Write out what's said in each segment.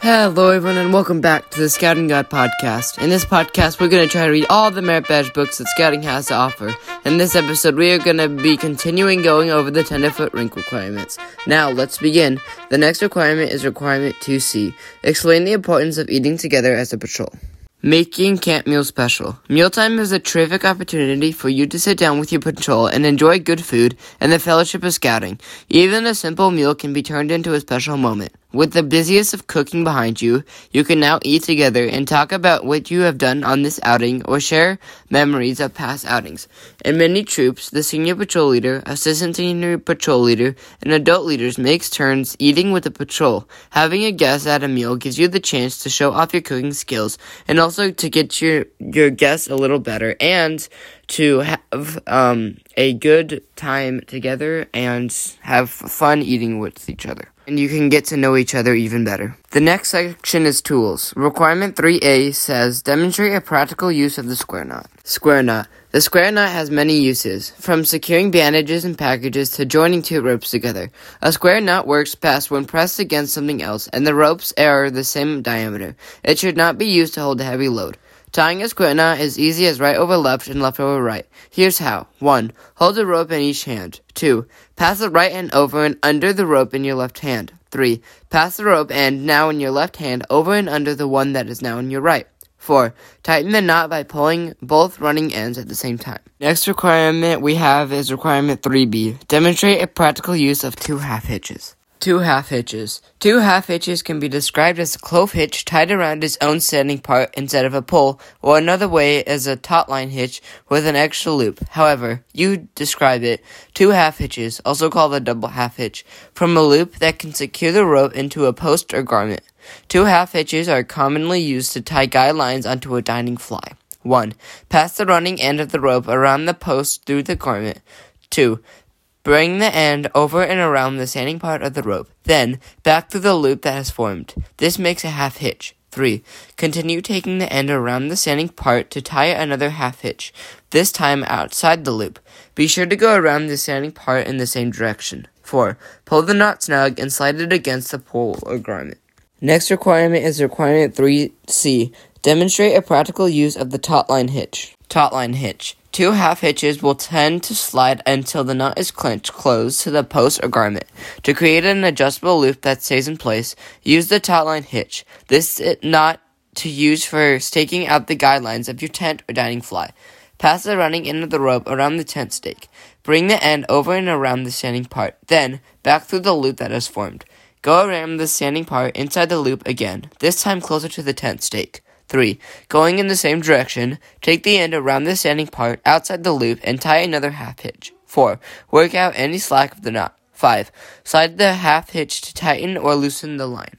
Hello, everyone, and welcome back to the Scouting Guide podcast. In this podcast, we're going to try to read all the merit badge books that Scouting has to offer. In this episode, we are going to be continuing going over the Tenderfoot Rank requirements. Now, let's begin. The next requirement is requirement 2C. Explain the importance of eating together as a patrol. Making camp meals special. Mealtime is a terrific opportunity for you to sit down with your patrol and enjoy good food and the fellowship of scouting. Even a simple meal can be turned into a special moment. With the busiest of cooking behind you, you can now eat together and talk about what you have done on this outing or share memories of past outings. In many troops, the senior patrol leader, assistant senior patrol leader, and adult leaders makes turns eating with the patrol. Having a guest at a meal gives you the chance to show off your cooking skills and also to get your, your guests a little better and to have um, a good time together and have fun eating with each other and you can get to know each other even better. The next section is tools. Requirement 3A says demonstrate a practical use of the square knot. Square knot. The square knot has many uses, from securing bandages and packages to joining two ropes together. A square knot works best when pressed against something else and the ropes are the same diameter. It should not be used to hold a heavy load. Tying a square knot is easy as right over left and left over right. Here's how. 1. Hold the rope in each hand. 2. Pass the right end over and under the rope in your left hand. 3. Pass the rope end now in your left hand over and under the one that is now in your right. 4. Tighten the knot by pulling both running ends at the same time. Next requirement we have is requirement 3B. Demonstrate a practical use of two half hitches. Two half hitches. Two half hitches can be described as a clove hitch tied around its own standing part instead of a pole, or another way is a taut line hitch with an extra loop. However, you describe it two half hitches, also called a double half hitch, from a loop that can secure the rope into a post or garment. Two half hitches are commonly used to tie guy lines onto a dining fly. 1. Pass the running end of the rope around the post through the garment. 2. Bring the end over and around the standing part of the rope, then back through the loop that has formed. This makes a half hitch. 3. Continue taking the end around the standing part to tie another half hitch, this time outside the loop. Be sure to go around the standing part in the same direction. 4. Pull the knot snug and slide it against the pole or garment. Next requirement is requirement 3C. Demonstrate a practical use of the taut line hitch. Taut line hitch. Two half hitches will tend to slide until the nut is clinched close to the post or garment. To create an adjustable loop that stays in place, use the taut line hitch. This is not to use for staking out the guidelines of your tent or dining fly. Pass the running end of the rope around the tent stake. Bring the end over and around the standing part, then back through the loop that has formed. Go around the standing part inside the loop again, this time closer to the tent stake. 3. Going in the same direction, take the end around the standing part outside the loop and tie another half hitch. 4. Work out any slack of the knot. 5. Slide the half hitch to tighten or loosen the line.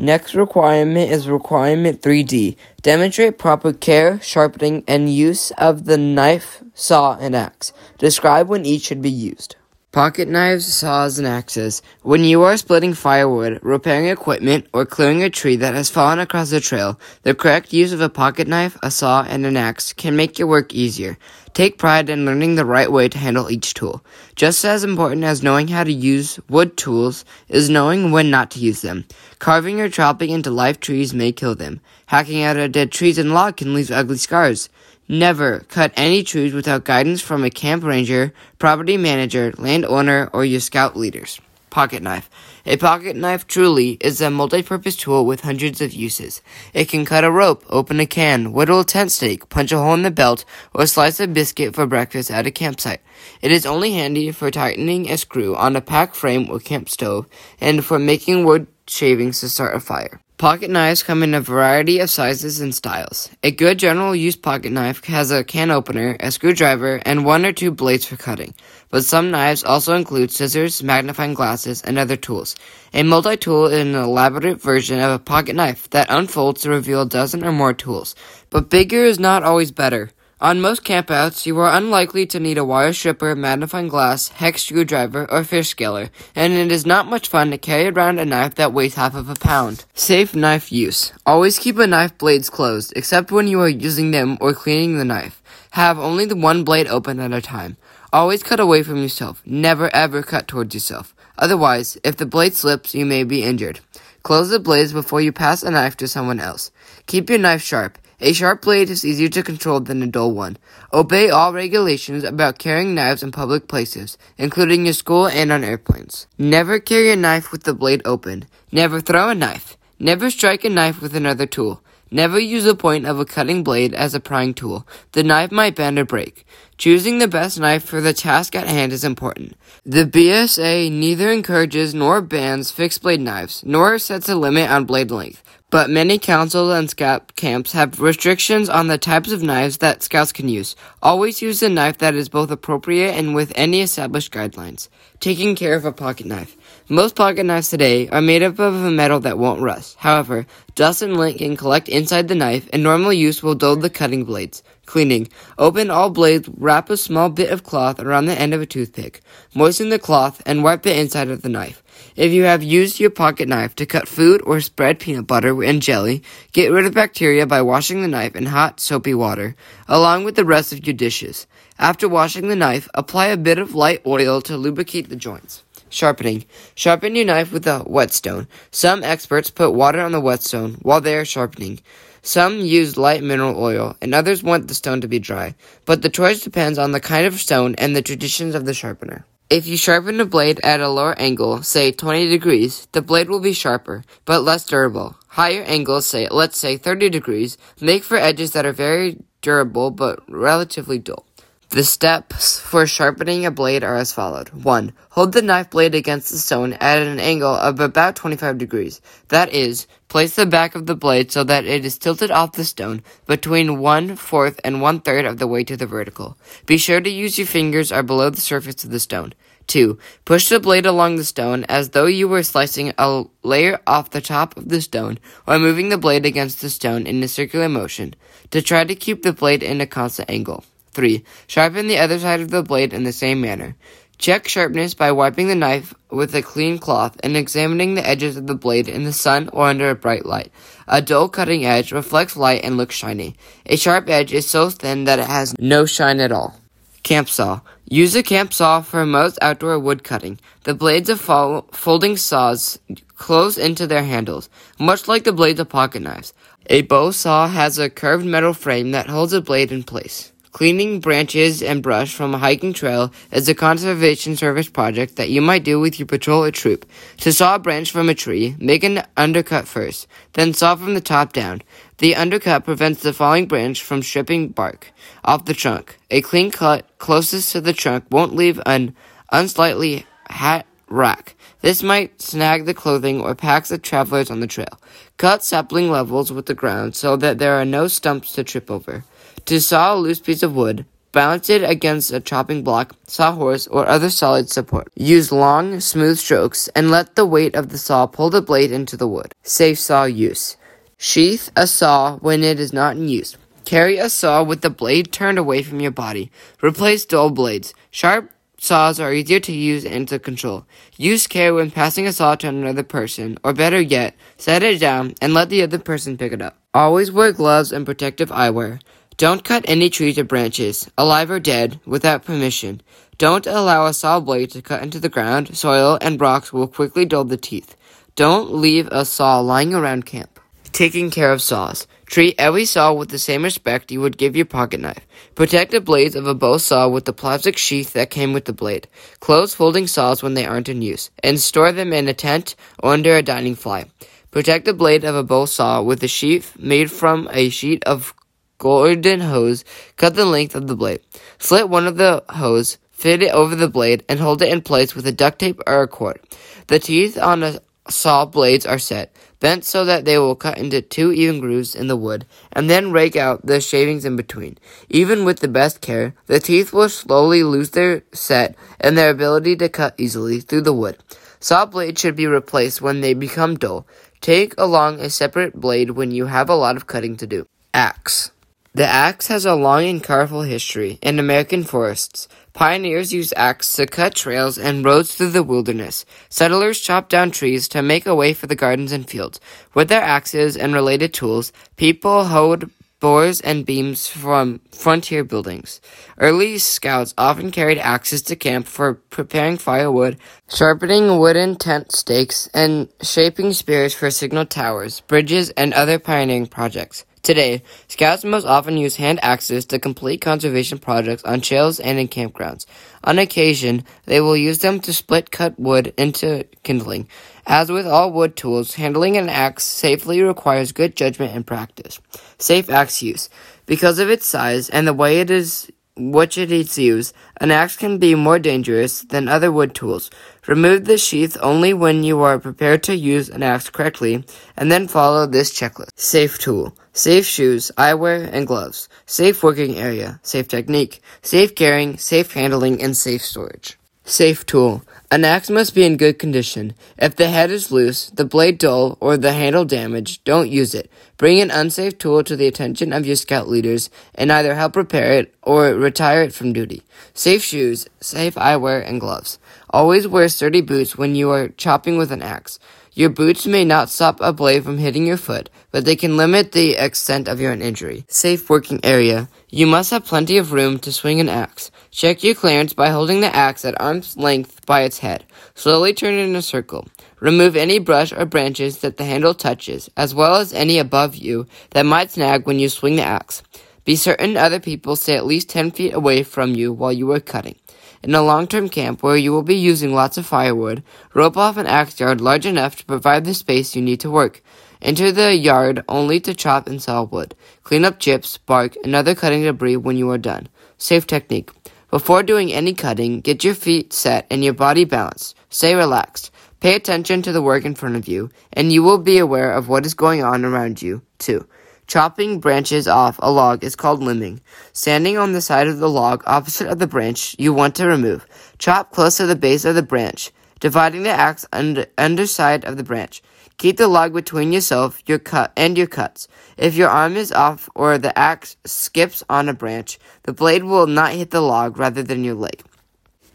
Next requirement is requirement 3D. Demonstrate proper care, sharpening, and use of the knife, saw, and axe. Describe when each should be used. Pocket knives, saws, and axes. When you are splitting firewood, repairing equipment, or clearing a tree that has fallen across the trail, the correct use of a pocket knife, a saw, and an axe can make your work easier. Take pride in learning the right way to handle each tool. Just as important as knowing how to use wood tools is knowing when not to use them. Carving or chopping into live trees may kill them. Hacking out a dead tree and log can leave ugly scars. Never cut any trees without guidance from a camp ranger, property manager, landowner, or your scout leaders. Pocket knife. A pocket knife truly is a multi-purpose tool with hundreds of uses. It can cut a rope, open a can, whittle a tent stake, punch a hole in the belt, or slice a biscuit for breakfast at a campsite. It is only handy for tightening a screw on a pack frame or camp stove, and for making wood shavings to start a fire. Pocket knives come in a variety of sizes and styles. A good general use pocket knife has a can opener, a screwdriver, and one or two blades for cutting. But some knives also include scissors, magnifying glasses, and other tools. A multi-tool is an elaborate version of a pocket knife that unfolds to reveal a dozen or more tools. But bigger is not always better. On most campouts, you are unlikely to need a wire stripper, magnifying glass, hex screwdriver, or fish scaler, and it is not much fun to carry around a knife that weighs half of a pound. Safe knife use. Always keep a knife blades closed, except when you are using them or cleaning the knife. Have only the one blade open at a time. Always cut away from yourself. Never ever cut towards yourself. Otherwise, if the blade slips, you may be injured. Close the blades before you pass a knife to someone else. Keep your knife sharp. A sharp blade is easier to control than a dull one. Obey all regulations about carrying knives in public places, including your school and on airplanes. Never carry a knife with the blade open. Never throw a knife. Never strike a knife with another tool. Never use the point of a cutting blade as a prying tool. The knife might bend or break. Choosing the best knife for the task at hand is important. The BSA neither encourages nor bans fixed blade knives, nor sets a limit on blade length. But many councils and scout camps have restrictions on the types of knives that scouts can use. Always use a knife that is both appropriate and with any established guidelines. Taking care of a pocket knife. Most pocket knives today are made up of a metal that won't rust. However, dust and lint can collect inside the knife, and normal use will dull the cutting blades. Cleaning. Open all blades, wrap a small bit of cloth around the end of a toothpick. Moisten the cloth and wipe the inside of the knife. If you have used your pocket knife to cut food or spread peanut butter and jelly, get rid of bacteria by washing the knife in hot, soapy water, along with the rest of your dishes. After washing the knife, apply a bit of light oil to lubricate the joints. Sharpening. Sharpen your knife with a whetstone. Some experts put water on the whetstone while they are sharpening. Some use light mineral oil, and others want the stone to be dry, but the choice depends on the kind of stone and the traditions of the sharpener. If you sharpen a blade at a lower angle, say 20 degrees, the blade will be sharper, but less durable. Higher angles, say let's say 30 degrees, make for edges that are very durable but relatively dull. The steps for sharpening a blade are as followed. 1. Hold the knife blade against the stone at an angle of about 25 degrees. That is, place the back of the blade so that it is tilted off the stone between one fourth and one third of the way to the vertical. Be sure to use your fingers are below the surface of the stone. 2. Push the blade along the stone as though you were slicing a layer off the top of the stone or moving the blade against the stone in a circular motion to try to keep the blade in a constant angle. 3. Sharpen the other side of the blade in the same manner. Check sharpness by wiping the knife with a clean cloth and examining the edges of the blade in the sun or under a bright light. A dull cutting edge reflects light and looks shiny. A sharp edge is so thin that it has no shine at all. Camp saw. Use a camp saw for most outdoor wood cutting. The blades of fol- folding saws close into their handles, much like the blades of pocket knives. A bow saw has a curved metal frame that holds a blade in place. Cleaning branches and brush from a hiking trail is a conservation service project that you might do with your patrol or troop. To saw a branch from a tree, make an undercut first, then saw from the top down. The undercut prevents the falling branch from stripping bark off the trunk. A clean cut closest to the trunk won't leave an unsightly hat rack. This might snag the clothing or packs of travelers on the trail. Cut sapling levels with the ground so that there are no stumps to trip over. To saw a loose piece of wood, balance it against a chopping block, sawhorse, or other solid support. Use long, smooth strokes and let the weight of the saw pull the blade into the wood. Safe saw use. Sheath a saw when it is not in use. Carry a saw with the blade turned away from your body. Replace dull blades. Sharp saws are easier to use and to control. Use care when passing a saw to another person, or better yet, set it down and let the other person pick it up. Always wear gloves and protective eyewear. Don't cut any trees or branches, alive or dead, without permission. Don't allow a saw blade to cut into the ground, soil, and rocks will quickly dull the teeth. Don't leave a saw lying around camp. Taking care of saws. Treat every saw with the same respect you would give your pocket knife. Protect the blades of a bow saw with the plastic sheath that came with the blade. Close folding saws when they aren't in use, and store them in a tent or under a dining fly. Protect the blade of a bow saw with a sheath made from a sheet of golden hose, cut the length of the blade. Slit one of the hose, fit it over the blade, and hold it in place with a duct tape or a cord. The teeth on a saw blades are set, bent so that they will cut into two even grooves in the wood, and then rake out the shavings in between. Even with the best care, the teeth will slowly lose their set and their ability to cut easily through the wood. Saw blades should be replaced when they become dull. Take along a separate blade when you have a lot of cutting to do. Axe. The axe has a long and colorful history in American forests. Pioneers used axes to cut trails and roads through the wilderness. Settlers chopped down trees to make a way for the gardens and fields. With their axes and related tools, people hoed boars and beams from frontier buildings. Early scouts often carried axes to camp for preparing firewood, sharpening wooden tent stakes, and shaping spears for signal towers, bridges, and other pioneering projects. Today, scouts most often use hand axes to complete conservation projects on trails and in campgrounds. On occasion, they will use them to split cut wood into kindling. As with all wood tools, handling an axe safely requires good judgment and practice. Safe axe use. Because of its size and the way it is which it is used, an axe can be more dangerous than other wood tools. Remove the sheath only when you are prepared to use an axe correctly, and then follow this checklist. Safe tool. Safe shoes, eyewear, and gloves. Safe working area. Safe technique. Safe carrying, safe handling, and safe storage. Safe tool. An axe must be in good condition. If the head is loose, the blade dull, or the handle damaged, don't use it. Bring an unsafe tool to the attention of your scout leaders and either help repair it or retire it from duty. Safe shoes, safe eyewear, and gloves. Always wear sturdy boots when you are chopping with an axe. Your boots may not stop a blade from hitting your foot, but they can limit the extent of your injury. Safe working area. You must have plenty of room to swing an axe. Check your clearance by holding the axe at arm's length by its head. Slowly turn it in a circle. Remove any brush or branches that the handle touches, as well as any above you that might snag when you swing the axe. Be certain other people stay at least 10 feet away from you while you are cutting. In a long-term camp where you will be using lots of firewood, rope off an axe yard large enough to provide the space you need to work. Enter the yard only to chop and saw wood. Clean up chips, bark, and other cutting debris when you are done. Safe technique. Before doing any cutting, get your feet set and your body balanced. Stay relaxed. Pay attention to the work in front of you, and you will be aware of what is going on around you, too. Chopping branches off a log is called limbing. Standing on the side of the log opposite of the branch you want to remove, chop close to the base of the branch, dividing the axe under underside of the branch. Keep the log between yourself your cut and your cuts. If your arm is off or the axe skips on a branch, the blade will not hit the log rather than your leg.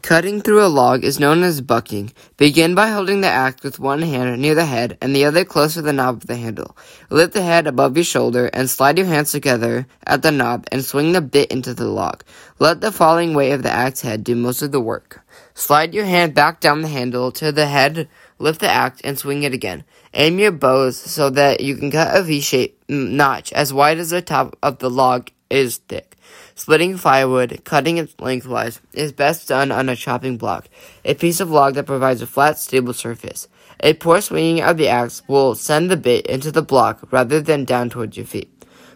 Cutting through a log is known as bucking. Begin by holding the axe with one hand near the head and the other close to the knob of the handle. Lift the head above your shoulder and slide your hands together at the knob and swing the bit into the log. Let the falling weight of the axe head do most of the work. Slide your hand back down the handle to the head, lift the axe, and swing it again. Aim your bows so that you can cut a V-shaped mm, notch as wide as the top of the log is thick. Splitting firewood, cutting it lengthwise, is best done on a chopping block, a piece of log that provides a flat, stable surface. A poor swinging of the axe will send the bit into the block rather than down towards your feet.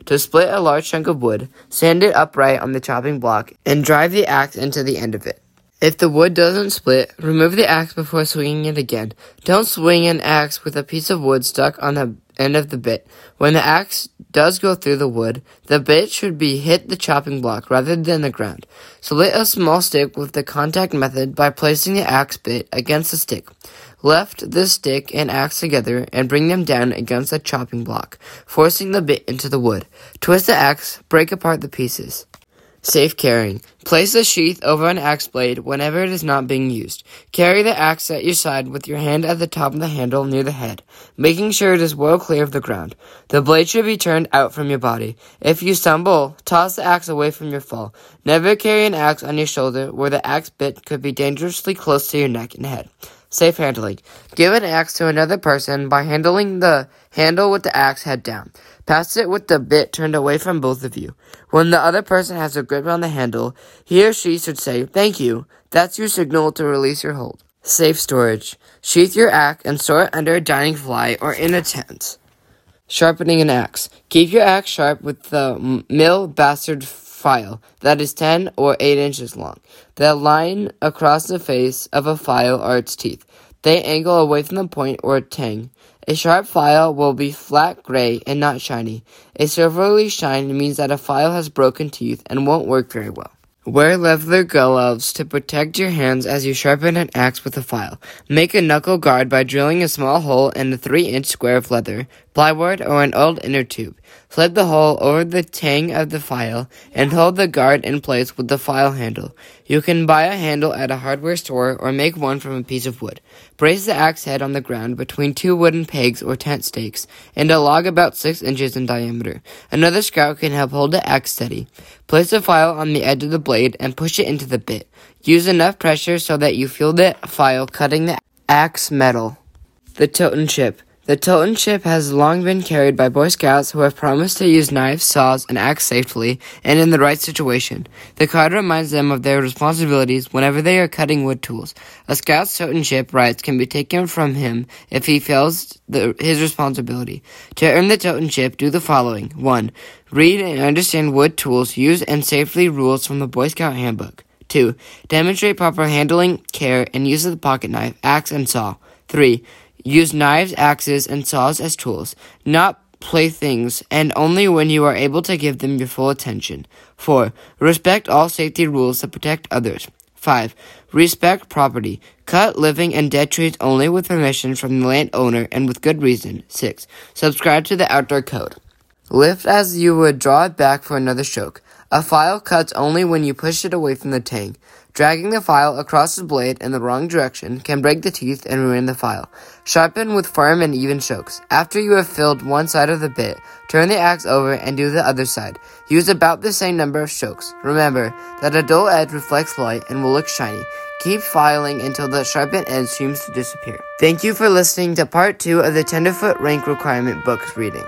To split a large chunk of wood, stand it upright on the chopping block and drive the axe into the end of it. If the wood doesn't split, remove the axe before swinging it again. Don't swing an axe with a piece of wood stuck on the end of the bit. When the axe does go through the wood, the bit should be hit the chopping block rather than the ground. Split a small stick with the contact method by placing the axe bit against the stick. Lift the stick and axe together and bring them down against the chopping block, forcing the bit into the wood. Twist the axe, break apart the pieces. Safe carrying. Place the sheath over an axe blade whenever it is not being used. Carry the axe at your side with your hand at the top of the handle near the head, making sure it is well clear of the ground. The blade should be turned out from your body. If you stumble, toss the axe away from your fall. Never carry an axe on your shoulder where the axe bit could be dangerously close to your neck and head. Safe handling. Give an axe to another person by handling the handle with the axe head down. Pass it with the bit turned away from both of you. When the other person has a grip on the handle, he or she should say, Thank you. That's your signal to release your hold. Safe storage. Sheath your axe and store it under a dining fly or in a tent. Sharpening an axe. Keep your axe sharp with the mill bastard file that is 10 or 8 inches long. The line across the face of a file are its teeth. They angle away from the point or tang. A sharp file will be flat gray and not shiny. A silvery shine means that a file has broken teeth and won't work very well. Wear leather gloves to protect your hands as you sharpen an axe with a file. Make a knuckle guard by drilling a small hole in a 3 inch square of leather. Plywood, or an old inner tube. Slide the hole over the tang of the file and hold the guard in place with the file handle. You can buy a handle at a hardware store or make one from a piece of wood. Brace the axe head on the ground between two wooden pegs or tent stakes and a log about 6 inches in diameter. Another scout can help hold the axe steady. Place the file on the edge of the blade and push it into the bit. Use enough pressure so that you feel the file cutting the axe metal. The Totin' Chip. The Totin' Chip has long been carried by Boy Scouts who have promised to use knives, saws, and axe safely and in the right situation. The card reminds them of their responsibilities whenever they are cutting wood tools. A Scout's Totin' Chip rights can be taken from him if he fails the, his responsibility. To earn the Totin' Chip, do the following. 1. Read and understand wood tools, use and safely rules from the Boy Scout Handbook. 2. Demonstrate proper handling, care, and use of the pocket knife, axe, and saw. 3. Use knives, axes, and saws as tools, not playthings, and only when you are able to give them your full attention. 4. Respect all safety rules that protect others. 5. Respect property. Cut living and dead trees only with permission from the landowner and with good reason. 6. Subscribe to the outdoor code. Lift as you would draw it back for another stroke. A file cuts only when you push it away from the tang. Dragging the file across the blade in the wrong direction can break the teeth and ruin the file. Sharpen with firm and even strokes. After you have filled one side of the bit, turn the axe over and do the other side. Use about the same number of strokes. Remember that a dull edge reflects light and will look shiny. Keep filing until the sharpened edge seems to disappear. Thank you for listening to part two of the Tenderfoot Rank Requirement Books reading.